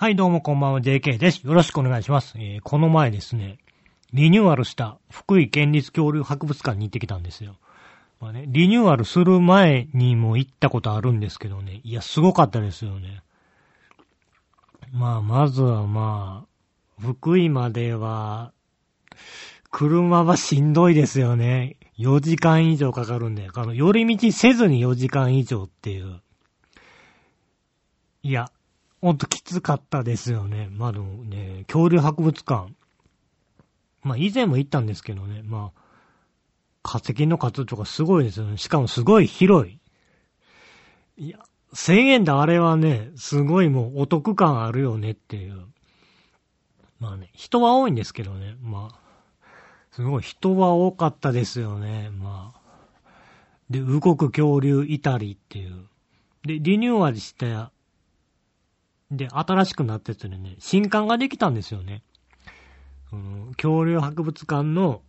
はい、どうもこんばんは、JK です。よろしくお願いします。えーこの前ですね、リニューアルした福井県立恐竜博物館に行ってきたんですよ。まあね、リニューアルする前にも行ったことあるんですけどね、いや、すごかったですよね。まあ、まずはまあ、福井までは、車はしんどいですよね。4時間以上かかるんで、あの、寄り道せずに4時間以上っていう。いや、ほんときつかったですよね。まあでもね、恐竜博物館。まあ以前も行ったんですけどね、まあ、化石の数とかすごいですよね。しかもすごい広い。いや、1000円であれはね、すごいもうお得感あるよねっていう。まあね、人は多いんですけどね、まあ、すごい人は多かったですよね、まあ。で、動く恐竜いたりっていう。で、リニューアルして、で、新しくなったやつでね、新館ができたんですよね。その恐竜博物館の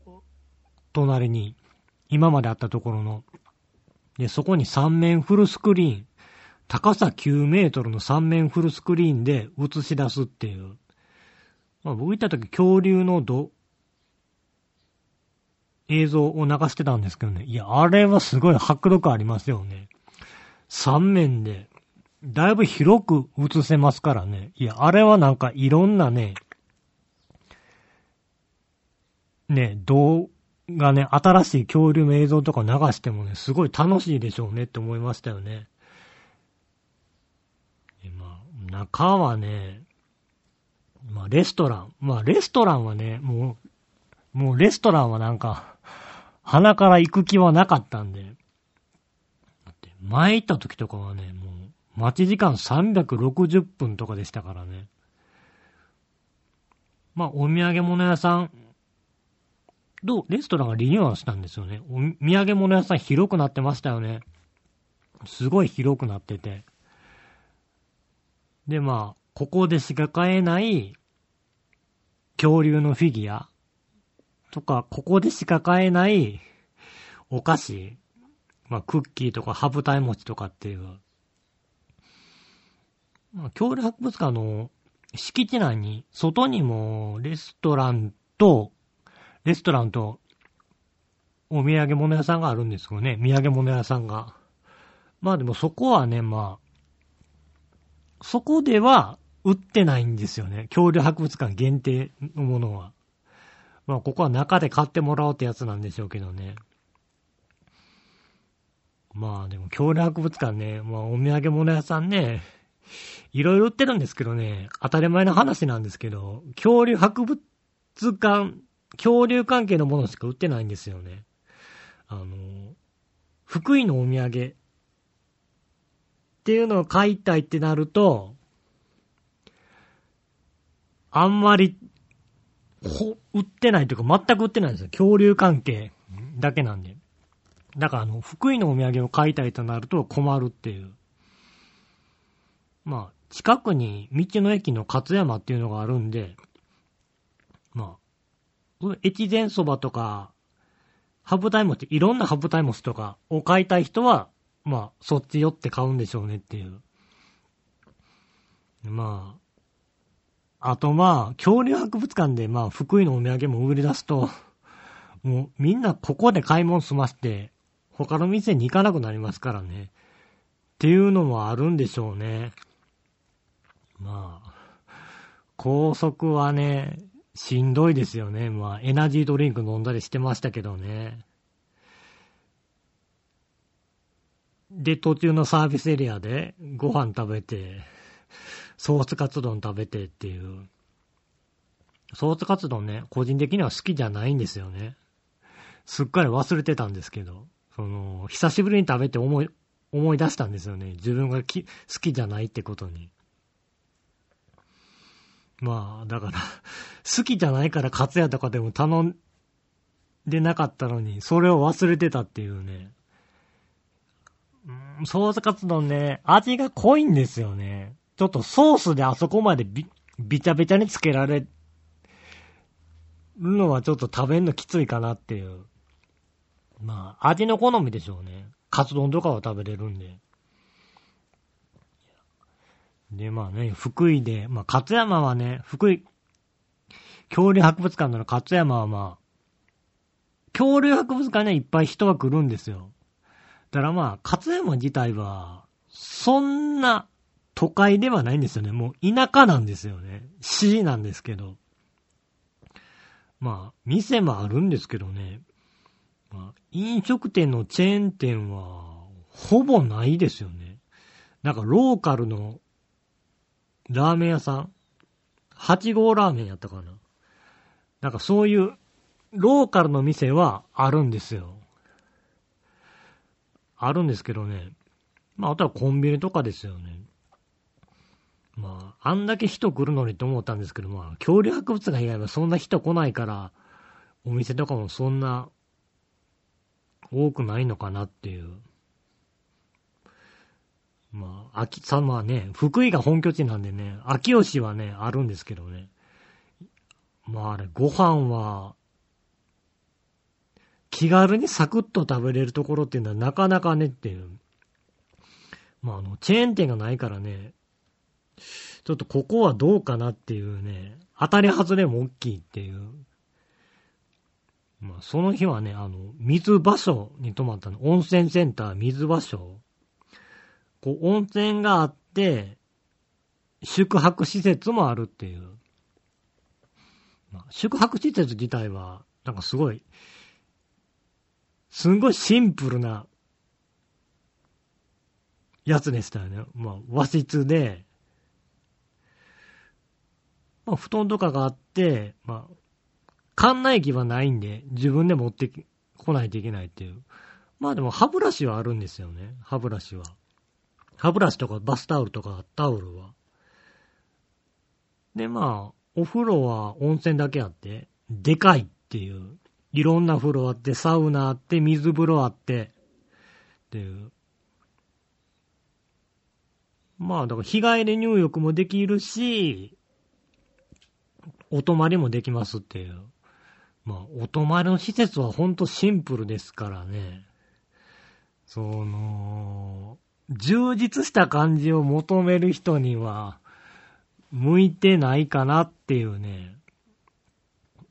隣に、今まであったところの、で、そこに3面フルスクリーン、高さ9メートルの3面フルスクリーンで映し出すっていう。まあ僕行った時恐竜のど、映像を流してたんですけどね。いや、あれはすごい迫力ありますよね。3面で、だいぶ広く映せますからね。いや、あれはなんかいろんなね、ね、動画ね、新しい恐竜の映像とか流してもね、すごい楽しいでしょうねって思いましたよね。まあ、中はね、まあ、レストラン。まあ、レストランはね、もう、もうレストランはなんか、鼻から行く気はなかったんで。だって、前行った時とかはね、もう、待ち時間360分とかでしたからね。まあ、お土産物屋さん、どう、レストランがリニューアルしたんですよね。お土産物屋さん広くなってましたよね。すごい広くなってて。で、まあ、ここでしか買えない恐竜のフィギュアとか、ここでしか買えないお菓子、まあ、クッキーとかハブタイ餅とかっていう。ま、恐竜博物館の敷地内に、外にもレストランと、レストランとお土産物屋さんがあるんですよね。土産物屋さんが。まあでもそこはね、まあ、そこでは売ってないんですよね。恐竜博物館限定のものは。まあここは中で買ってもらおうってやつなんでしょうけどね。まあでも恐竜博物館ね、まあお土産物屋さんね、いろいろ売ってるんですけどね、当たり前の話なんですけど、恐竜博物館、恐竜関係のものしか売ってないんですよね。あの、福井のお土産っていうのを買いたいってなると、あんまり、ほ、売ってないというか全く売ってないんですよ。恐竜関係だけなんで。だからあの、福井のお土産を買いたいとなると困るっていう。まあ、近くに道の駅の勝山っていうのがあるんで、まあ、越前そばとか、ハブタイモチ、いろんなハブタイモチとかを買いたい人は、まあ、そっち寄って買うんでしょうねっていう。まあ、あとまあ、恐竜博物館でまあ、福井のお土産も売り出すと、もうみんなここで買い物済まして、他の店に行かなくなりますからね。っていうのもあるんでしょうね。まあ、高速はね、しんどいですよね。まあ、エナジードリンク飲んだりしてましたけどね。で、途中のサービスエリアでご飯食べて、ソースカツ丼食べてっていう。ソースカツ丼ね、個人的には好きじゃないんですよね。すっかり忘れてたんですけど、その、久しぶりに食べて思い、思い出したんですよね。自分が好きじゃないってことに。まあ、だから、好きじゃないからカツヤとかでも頼んでなかったのに、それを忘れてたっていうね。うんソースカツ丼ね、味が濃いんですよね。ちょっとソースであそこまでび、びちゃびちゃにつけられるのはちょっと食べんのきついかなっていう。まあ、味の好みでしょうね。カツ丼とかは食べれるんで。で、まあね、福井で、まあ、勝山はね、福井、恐竜博物館の勝山はまあ、恐竜博物館にはいっぱい人が来るんですよ。だからまあ、勝山自体は、そんな都会ではないんですよね。もう田舎なんですよね。市なんですけど。まあ、店もあるんですけどね。まあ、飲食店のチェーン店は、ほぼないですよね。なんかローカルのラーメン屋さん ?8 号ラーメンやったかななんかそういうローカルの店はあるんですよ。あるんですけどね。まあ、あとはコンビニとかですよね。まあ、あんだけ人来るのにと思ったんですけど、まあ、恐竜博物館以外はそんな人来ないから、お店とかもそんな多くないのかなっていう。まあ、秋さ、まあね、福井が本拠地なんでね、秋吉はね、あるんですけどね。まああれ、ご飯は、気軽にサクッと食べれるところっていうのはなかなかねっていう。まああの、チェーン店がないからね、ちょっとここはどうかなっていうね、当たり外れも大きいっていう。まあその日はね、あの、水場所に泊まったの。温泉センター水場所。こう、温泉があって、宿泊施設もあるっていう。まあ、宿泊施設自体は、なんかすごい、すんごいシンプルな、やつでしたよね。まあ、和室で、まあ、布団とかがあって、まあ、館内機はないんで、自分で持ってこないといけないっていう。まあでも歯ブラシはあるんですよね。歯ブラシは。歯ブラシとかバスタオルとかタオルは？で、まあ、お風呂は温泉だけあって、でかいっていう。いろんな風呂あって、サウナあって、水風呂あって、っていう。まあ、だから日帰り入浴もできるし、お泊まりもできますっていう。まあ、お泊まりの施設はほんとシンプルですからね。その、充実した感じを求める人には、向いてないかなっていうね。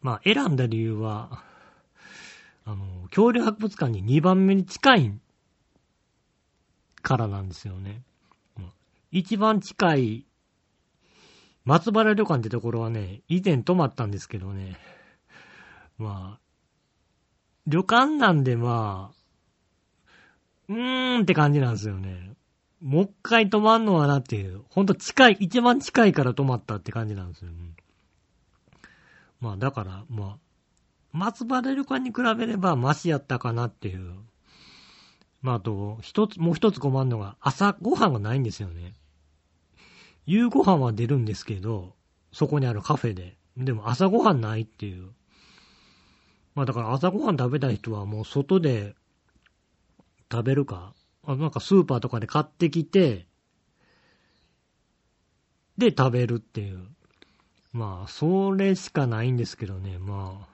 まあ、選んだ理由は、あの、恐竜博物館に2番目に近いからなんですよね。一番近い松原旅館ってところはね、以前泊まったんですけどね。まあ、旅館なんでまあ、うーんって感じなんですよね。もう一回泊まんのはなっていう、ほんと近い、一番近いから泊まったって感じなんですよね。まあだから、まあ、松原旅館に比べればマシやったかなっていう。まああと、一つ、もう一つ困るのが、朝ごはんがないんですよね。夕ご飯は出るんですけど、そこにあるカフェで。でも朝ごはんないっていう。まあだから朝ごはん食べたい人はもう外で食べるか、あなんかスーパーとかで買ってきて、で食べるっていう。まあ、それしかないんですけどね、まあ。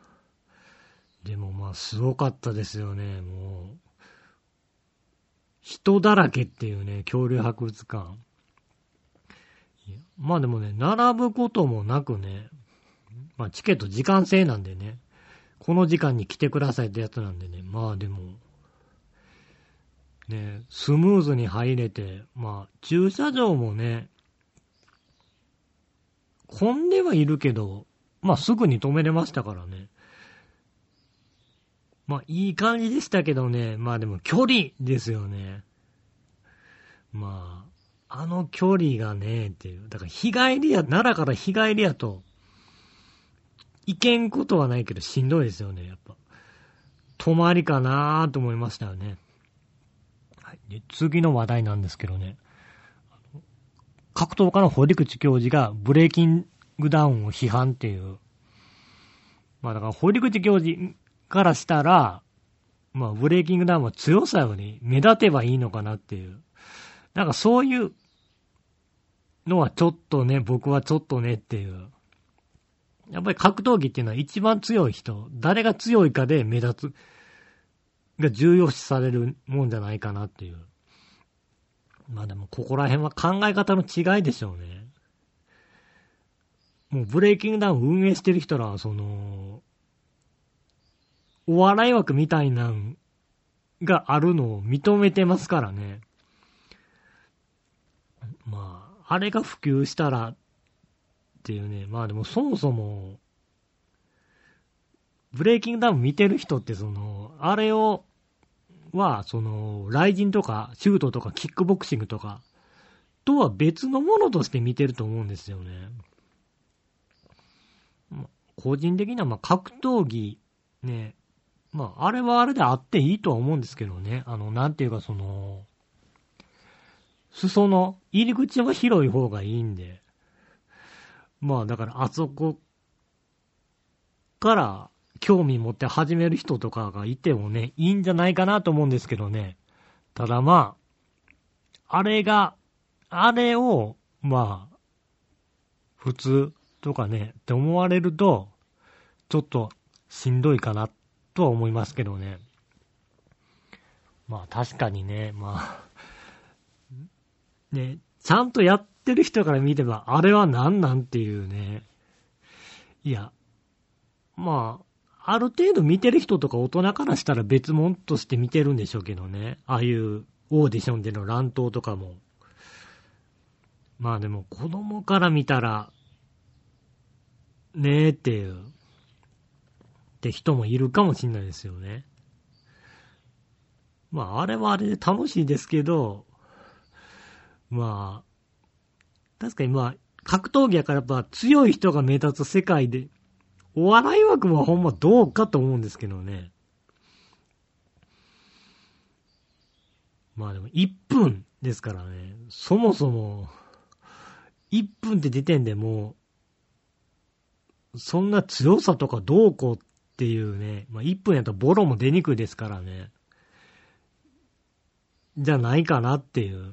でもまあ、すごかったですよね、もう。人だらけっていうね、恐竜博物館。まあでもね、並ぶこともなくね、まあチケット時間制なんでね、この時間に来てくださいってやつなんでね、まあでも、ね、スムーズに入れて、まあ、駐車場もね、混んではいるけど、まあすぐに止めれましたからね。まあいい感じでしたけどね、まあでも距離ですよね。まあ、あの距離がね、っていう。だから日帰りや、奈良から日帰りやと、行けんことはないけどしんどいですよね、やっぱ。泊まりかなーと思いましたよね。で次の話題なんですけどね、格闘家の堀口教授がブレイキングダウンを批判っていう。まあだから堀口教授からしたら、まあブレイキングダウンは強さより目立てばいいのかなっていう。なんかそういうのはちょっとね、僕はちょっとねっていう。やっぱり格闘技っていうのは一番強い人、誰が強いかで目立つ。が重要視されるもんじゃないかなっていう。まあでも、ここら辺は考え方の違いでしょうね。もう、ブレイキングダウン運営してる人らは、その、お笑い枠みたいなんがあるのを認めてますからね。まあ、あれが普及したらっていうね。まあでもそもそも、ブレイキングダウン見てる人ってその、あれを、は、その、ライジンとか、シュートとか、キックボクシングとか、とは別のものとして見てると思うんですよね。個人的には、ま、格闘技、ね、まあ、あれはあれであっていいとは思うんですけどね。あの、なんていうかその、裾の入り口は広い方がいいんで。まあ、だからあそこから興味持って始める人とかがいてもね、いいんじゃないかなと思うんですけどね。ただまあ、あれが、あれを、まあ、普通とかね、って思われると、ちょっとしんどいかなとは思いますけどね。まあ確かにね、まあ、ね、ちゃんとやってる人から見れば、あれは何なんっていうね。いや、まあ、ある程度見てる人とか大人からしたら別物として見てるんでしょうけどね。ああいうオーディションでの乱闘とかも。まあでも子供から見たら、ねえっていう、って人もいるかもしんないですよね。まああれはあれで楽しいですけど、まあ、確かにまあ、格闘技やからやっぱ強い人が目立つ世界で、お笑い枠もほんまどうかと思うんですけどね。まあでも1分ですからね、そもそも、1分って時点でも、そんな強さとかどうこうっていうね、まあ1分やったらボロも出にくいですからね。じゃないかなっていう。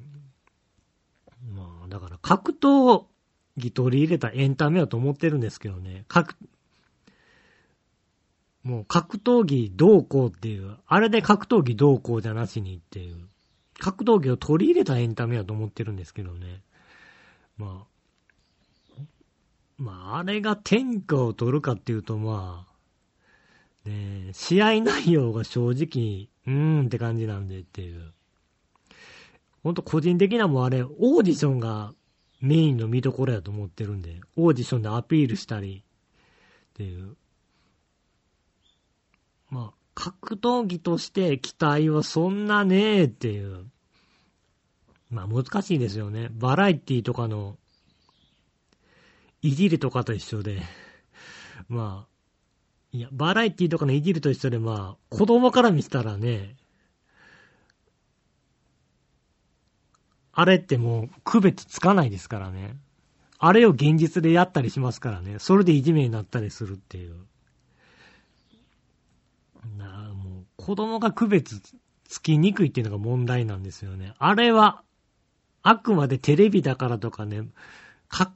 まあ、だから格闘技取り入れたエンタメだと思ってるんですけどね。格、もう格闘技どうこうっていう、あれで格闘技どうこうじゃなしにっていう、格闘技を取り入れたエンタメだと思ってるんですけどね。まあ、まあ、あれが天下を取るかっていうと、まあ、ね試合内容が正直、うーんって感じなんでっていう。ほんと個人的なもあれ、オーディションがメインの見どころやと思ってるんで、オーディションでアピールしたり、っていう。まあ、格闘技として期待はそんなねえっていう。まあ難しいですよね。バラエティとかの、いじりとかと一緒で、まあ、いや、バラエティとかのいじりと一緒で、まあ、子供から見せたらね、あれってもう区別つかないですからね。あれを現実でやったりしますからね。それでいじめになったりするっていう。なあ、もう子供が区別つきにくいっていうのが問題なんですよね。あれは、あくまでテレビだからとかね、か、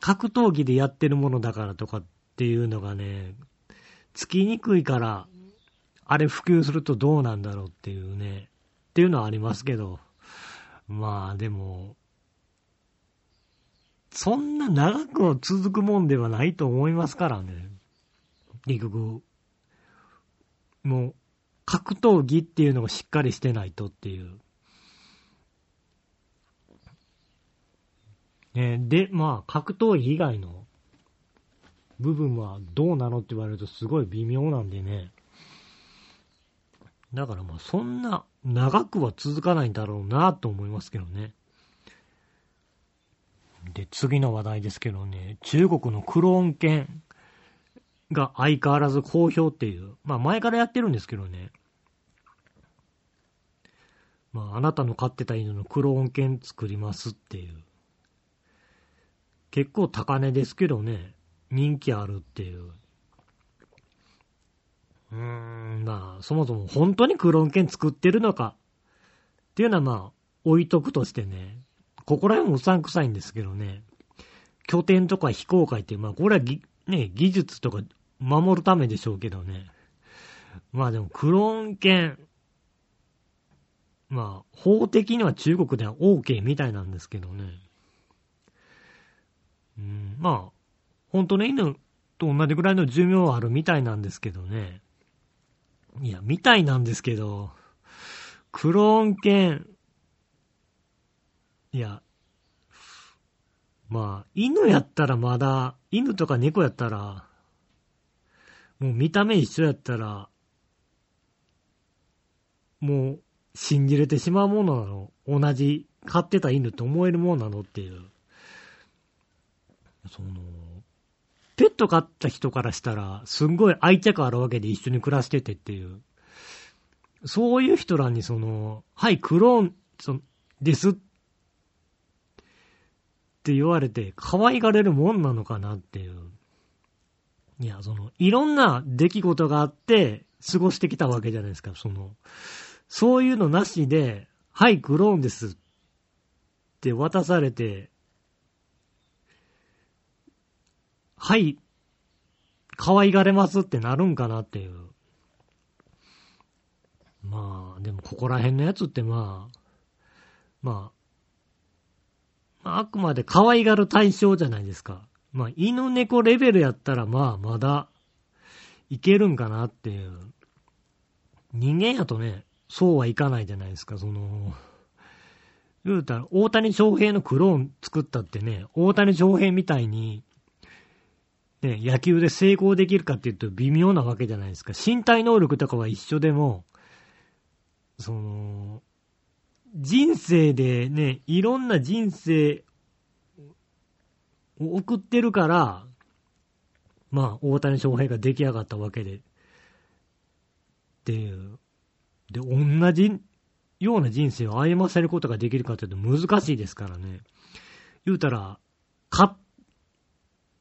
格闘技でやってるものだからとかっていうのがね、つきにくいから、あれ普及するとどうなんだろうっていうね、っていうのはありますけど。まあでも、そんな長く続くもんではないと思いますからね。結局、もう、格闘技っていうのがしっかりしてないとっていう。ね、で、まあ、格闘技以外の部分はどうなのって言われるとすごい微妙なんでね。だからまあ、そんな長くは続かないんだろうなと思いますけどね。で、次の話題ですけどね、中国のクローン犬が相変わらず好評っていう、まあ前からやってるんですけどね。まああなたの飼ってた犬のクローン犬作りますっていう。結構高値ですけどね、人気あるっていう。うーん、まあ、そもそも本当にクローン犬作ってるのかっていうのはまあ、置いとくとしてね、ここら辺もうさんくさいんですけどね、拠点とか非公開って、まあ、これは、ね、技術とか守るためでしょうけどね。まあでも、クローン犬、まあ、法的には中国では OK みたいなんですけどね。うん、まあ、本当の犬と同じぐらいの寿命はあるみたいなんですけどね。いや、みたいなんですけど、クローン犬、いや、まあ、犬やったらまだ、犬とか猫やったら、もう見た目一緒やったら、もう信じれてしまうものなの同じ飼ってた犬と思えるものなのっていう。その、ペット飼った人からしたら、すんごい愛着あるわけで一緒に暮らしててっていう。そういう人らにその、はい、クローン、そですって言われて、可愛がれるもんなのかなっていう。いや、その、いろんな出来事があって、過ごしてきたわけじゃないですか、その、そういうのなしで、はい、クローンですって渡されて、はい、可愛がれますってなるんかなっていう。まあ、でもここら辺のやつってまあ、まあ、あくまで可愛がる対象じゃないですか。まあ、犬猫レベルやったらまあ、まだ、いけるんかなっていう。人間やとね、そうはいかないじゃないですか、その、言うたら、大谷翔平のクローン作ったってね、大谷翔平みたいに、ね、野球で成功できるかっていうと微妙なわけじゃないですか。身体能力とかは一緒でも、その、人生でね、いろんな人生送ってるから、まあ、大谷翔平が出来上がったわけで、っていう。で、同じような人生を歩ませることができるかというと難しいですからね。言うたら、か、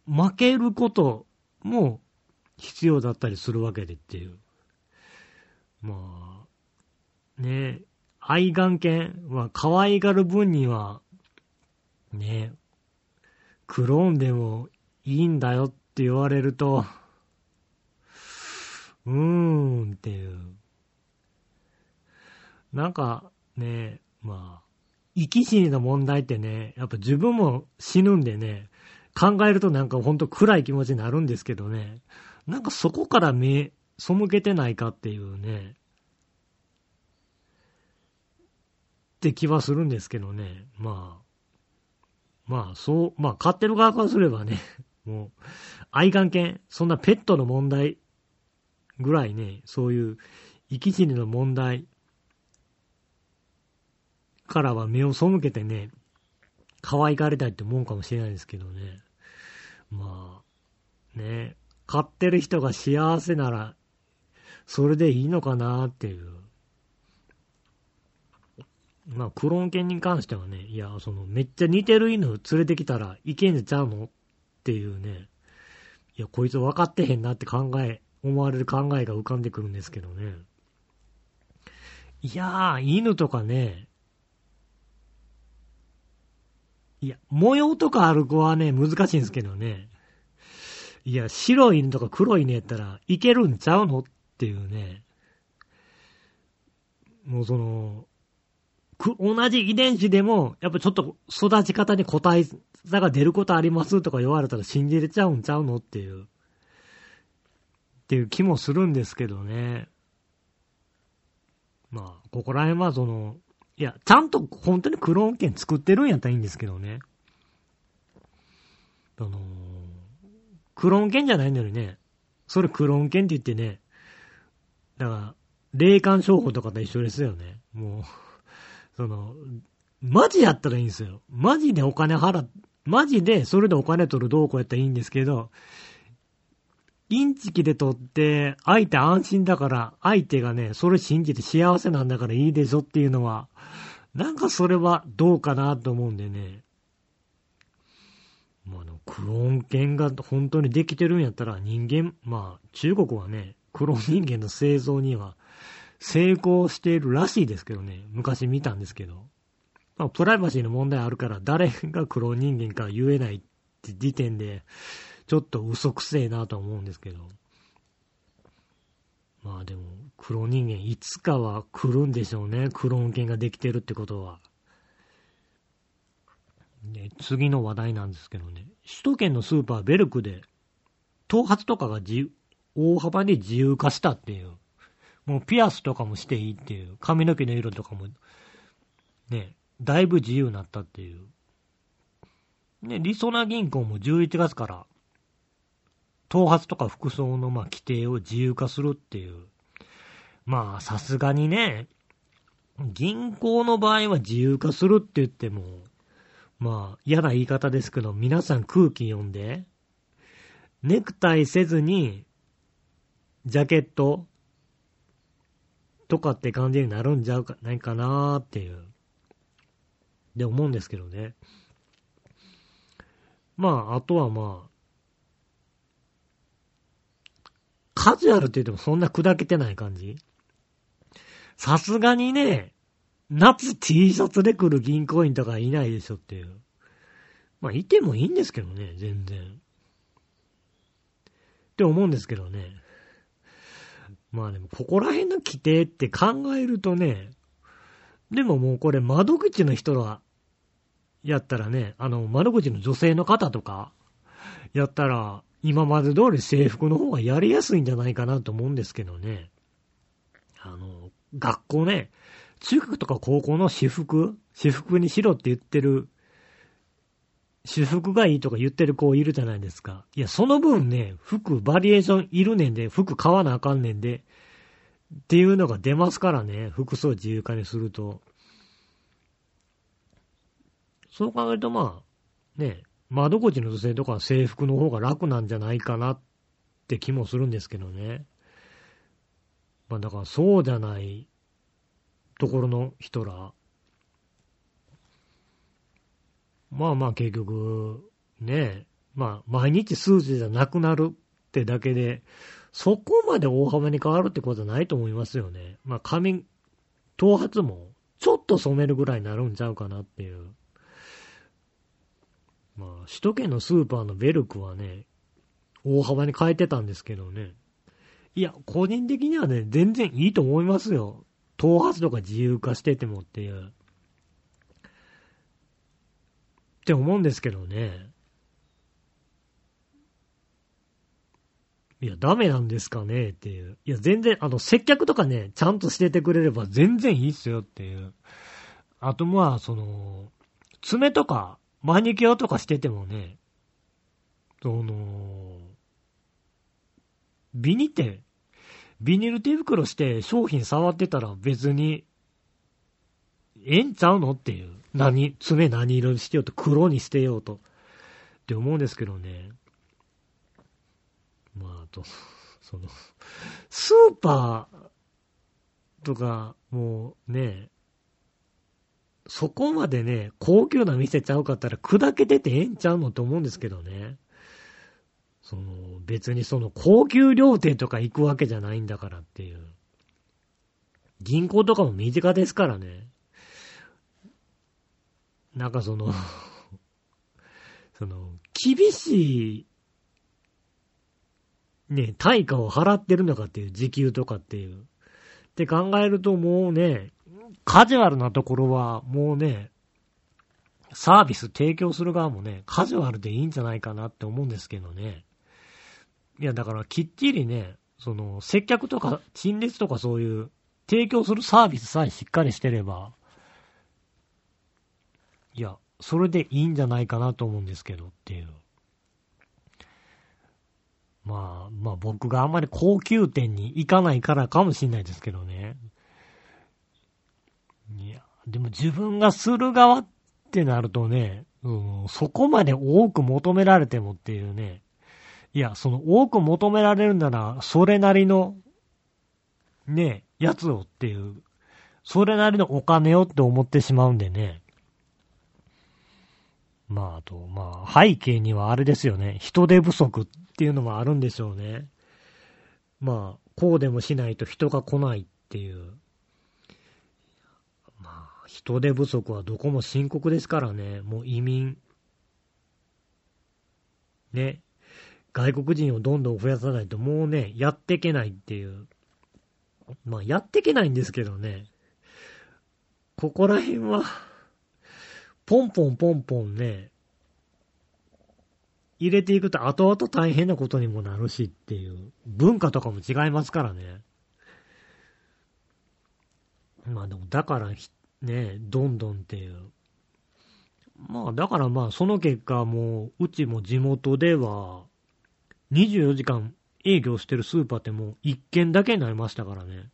負けることも必要だったりするわけでっていう。まあ、ね、愛眼犬は可愛がる分には、ね、クローンでもいいんだよって言われると、うーんっていう。なんかね、まあ、生き死にの問題ってね、やっぱ自分も死ぬんでね、考えるとなんかほんと暗い気持ちになるんですけどね、なんかそこから目、背けてないかっていうね、って気はするんですけどね、まあ、まあそう、まあ飼ってる側からすればね、もう、愛眼犬、そんなペットの問題ぐらいね、そういう生き死にの問題からは目を背けてね、可愛がりたいって思うかもしれないですけどね。まあ、ね、飼ってる人が幸せなら、それでいいのかなっていう。まあ、クローン犬に関してはね、いや、その、めっちゃ似てる犬連れてきたらいけんじちゃうのっていうね。いや、こいつ分かってへんなって考え、思われる考えが浮かんでくるんですけどね。いやー、犬とかね、いや、模様とかある子はね、難しいんですけどね。いや、白い犬とか黒い犬やったらいけるんちゃうのっていうね。もうその、同じ遺伝子でも、やっぱちょっと育ち方に個体差が出ることありますとか言われたら信じれちゃうんちゃうのっていう、っていう気もするんですけどね。まあ、ここら辺はその、いや、ちゃんと本当にクローン券作ってるんやったらいいんですけどね。あのー、クローン券じゃないのにね、それクローン券って言ってね、だから、霊感商法とかと一緒ですよね。もう、その、マジやったらいいんですよ。マジでお金払っ、マジでそれでお金取るどうこうやったらいいんですけど、インチキで取って、相手安心だから、相手がね、それ信じて幸せなんだからいいでしょっていうのは、なんかそれはどうかなと思うんでね。まあ、の、クローン犬が本当にできてるんやったら人間、まあ、中国はね、クローン人間の製造には成功しているらしいですけどね、昔見たんですけど。まあ、プライバシーの問題あるから誰がクローン人間か言えないって時点で、ちょっと嘘くせえなと思うんですけど。まあでも、黒人間、いつかは来るんでしょうね。クローン犬ができてるってことは。ね、次の話題なんですけどね。首都圏のスーパーベルクで、頭髪とかが自大幅に自由化したっていう。もうピアスとかもしていいっていう。髪の毛の色とかも、ね、だいぶ自由になったっていう。ね、リソナ銀行も11月から、頭髪とか服装のまあ規定を自由化するっていう。まあ、さすがにね、銀行の場合は自由化するって言っても、まあ、嫌な言い方ですけど、皆さん空気読んで、ネクタイせずに、ジャケットとかって感じになるんじゃうかないかなーっていう、で思うんですけどね。まあ、あとはまあ、カジュアルって言ってもそんな砕けてない感じさすがにね、夏 T シャツで来る銀行員とかいないでしょっていう。まあ、いてもいいんですけどね、全然。って思うんですけどね。まあでも、ここら辺の規定って考えるとね、でももうこれ窓口の人ら、やったらね、あの、窓口の女性の方とか、やったら、今まで通り制服の方がやりやすいんじゃないかなと思うんですけどね。あの、学校ね、中学とか高校の私服、私服にしろって言ってる、私服がいいとか言ってる子いるじゃないですか。いや、その分ね、服、バリエーションいるねんで、服買わなあかんねんで、っていうのが出ますからね、服装自由化にすると。そう考えるとまあ、ね、窓口の女性とか制服の方が楽なんじゃないかなって気もするんですけどね。まあだからそうじゃないところの人ら。まあまあ結局、ね、まあ毎日スーツじゃなくなるってだけで、そこまで大幅に変わるってことはないと思いますよね。まあ髪、頭髪もちょっと染めるぐらいになるんちゃうかなっていう。まあ、首都圏のスーパーのベルクはね、大幅に変えてたんですけどね。いや、個人的にはね、全然いいと思いますよ。頭髪とか自由化しててもっていう。って思うんですけどね。いや、ダメなんですかねっていう。いや、全然、あの、接客とかね、ちゃんとしててくれれば全然いいっすよっていう。あとまあ、その、爪とか、マニキュアとかしててもね、その、ビニって、ビニール手袋して商品触ってたら別に、ええんちゃうのっていう。何、爪何色にしてようと、黒にしてようと。って思うんですけどね。まあ、あと、その、スーパーとか、もうね、そこまでね、高級な店ちゃうかったら砕けててええんちゃうのと思うんですけどね。その、別にその高級料亭とか行くわけじゃないんだからっていう。銀行とかも身近ですからね。なんかその その、厳しい、ね、対価を払ってるのかっていう、時給とかっていう。って考えるともうね、カジュアルなところはもうね、サービス提供する側もね、カジュアルでいいんじゃないかなって思うんですけどね。いや、だからきっちりね、その、接客とか陳列とかそういう提供するサービスさえしっかりしてれば、いや、それでいいんじゃないかなと思うんですけどっていう。まあ、まあ僕があんまり高級店に行かないからかもしんないですけどね。いや、でも自分がする側ってなるとね、うん、そこまで多く求められてもっていうね。いや、その多く求められるなら、それなりの、ね、やつをっていう、それなりのお金をって思ってしまうんでね。まあ、あと、まあ、背景にはあれですよね。人手不足っていうのもあるんでしょうね。まあ、こうでもしないと人が来ないっていう。まあ人手不足はどこも深刻ですからね、もう移民、ね、外国人をどんどん増やさないともうね、やっていけないっていうまあ、やっていけないんですけどね。ここら辺は、ポンポンポンポンね、入れていくと後々大変なことにもなるしっていう、文化とかも違いますからね。まあでも、だから、ね、どんどんっていう。まあだからまあその結果もう、うちも地元では、24時間営業してるスーパーってもう1軒だけになりましたからね。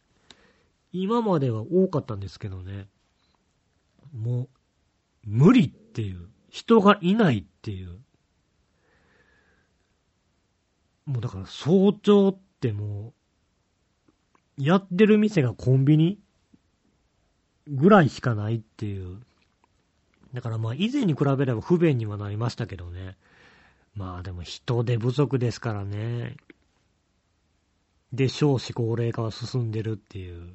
今までは多かったんですけどね。もう、無理っていう。人がいないっていう。もうだから早朝ってもう、やってる店がコンビニぐらいしかないっていう。だからまあ以前に比べれば不便にはなりましたけどね。まあでも人手不足ですからね。で、少子高齢化は進んでるっていう。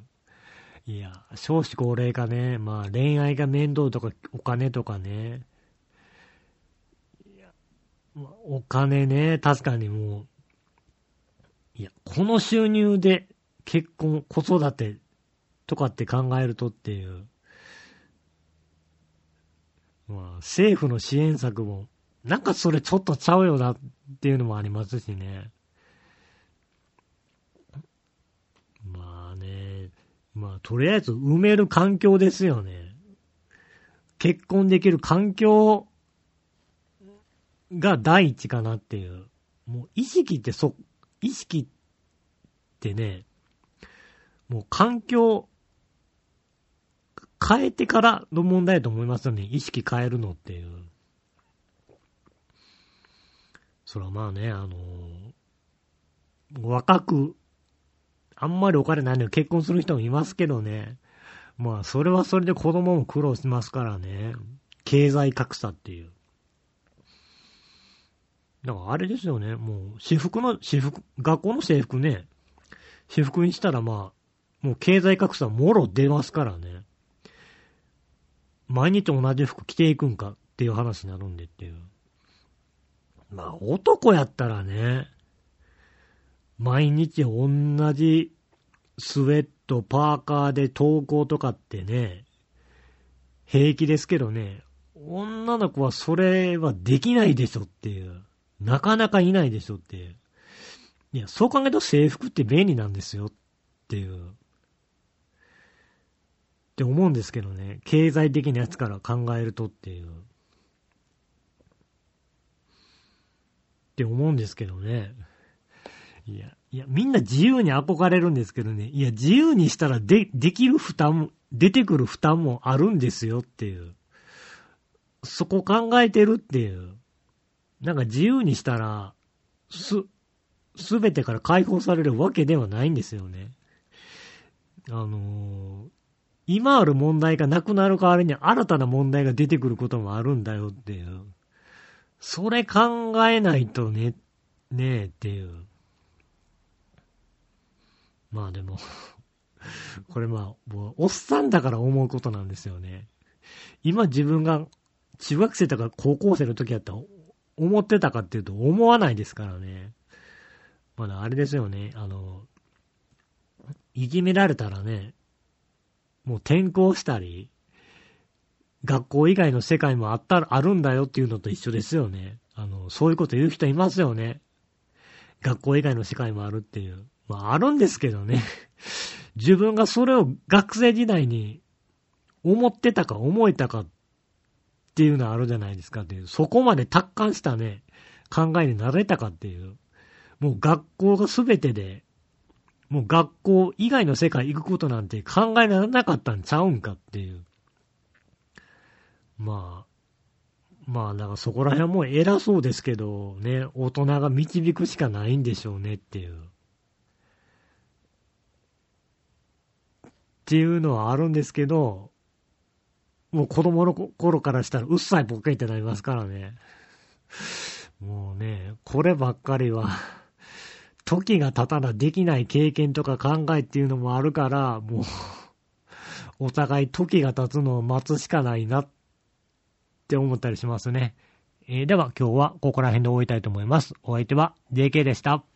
いや、少子高齢化ね、まあ恋愛が面倒とかお金とかね。いや、まあ、お金ね、確かにもう、いや、この収入で結婚、子育てとかって考えるとっていう。まあ、政府の支援策も、なんかそれちょっとちゃうよなっていうのもありますしね。まあね、まあとりあえず埋める環境ですよね。結婚できる環境が第一かなっていう。もう意識ってそ、意識ってね、もう環境変えてからの問題だと思いますよね。意識変えるのっていう。それはまあね、あの若く、あんまりお金ないのに結婚する人もいますけどね。まあ、それはそれで子供も苦労しますからね。経済格差っていう。だからあれですよね。もう、私服の、私服、学校の制服ね。私服にしたらまあ、もう経済格差もろ出ますからね。毎日同じ服着ていくんかっていう話になるんでっていう。まあ、男やったらね、毎日同じスウェット、パーカーで登校とかってね、平気ですけどね、女の子はそれはできないでしょっていう。なかなかいないでしょっていう。いや、そう考えると制服って便利なんですよっていう。って思うんですけどね。経済的なやつから考えるとっていう。って思うんですけどね。いや、いや、みんな自由に憧れるんですけどね。いや、自由にしたらで、できる負担も、出てくる負担もあるんですよっていう。そこ考えてるっていう。なんか自由にしたら、す、すべてから解放されるわけではないんですよね。あのー、今ある問題がなくなる代わりに新たな問題が出てくることもあるんだよっていう。それ考えないとね、ねえっていう。まあでも これまあ、もう、おっさんだから思うことなんですよね。今自分が中学生とか高校生の時やったら思ってたかっていうと思わないですからね。まだあれですよね、あの、いじめられたらね、もう転校したり、学校以外の世界もあった、あるんだよっていうのと一緒ですよね。あの、そういうこと言う人いますよね。学校以外の世界もあるっていう。まあ、あるんですけどね。自分がそれを学生時代に思ってたか思えたかっていうのはあるじゃないですかっていう。そこまで達観したね、考えになれたかっていう。もう学校が全てでもう学校以外の世界行くことなんて考えられなかったんちゃうんかっていう。まあ、まあ、だからそこら辺はもう偉そうですけど、ね、大人が導くしかないんでしょうねっていう。っていうのはあるんですけど、もう子供の頃からしたらうっさいボケってなりますからね。もうね、こればっかりは時が経たなできない経験とか考えっていうのもあるから、もうお互い時が経つのを待つしかないなって思ったりしますね。えー、では今日はここら辺で終えたいと思います。お相手は JK でした。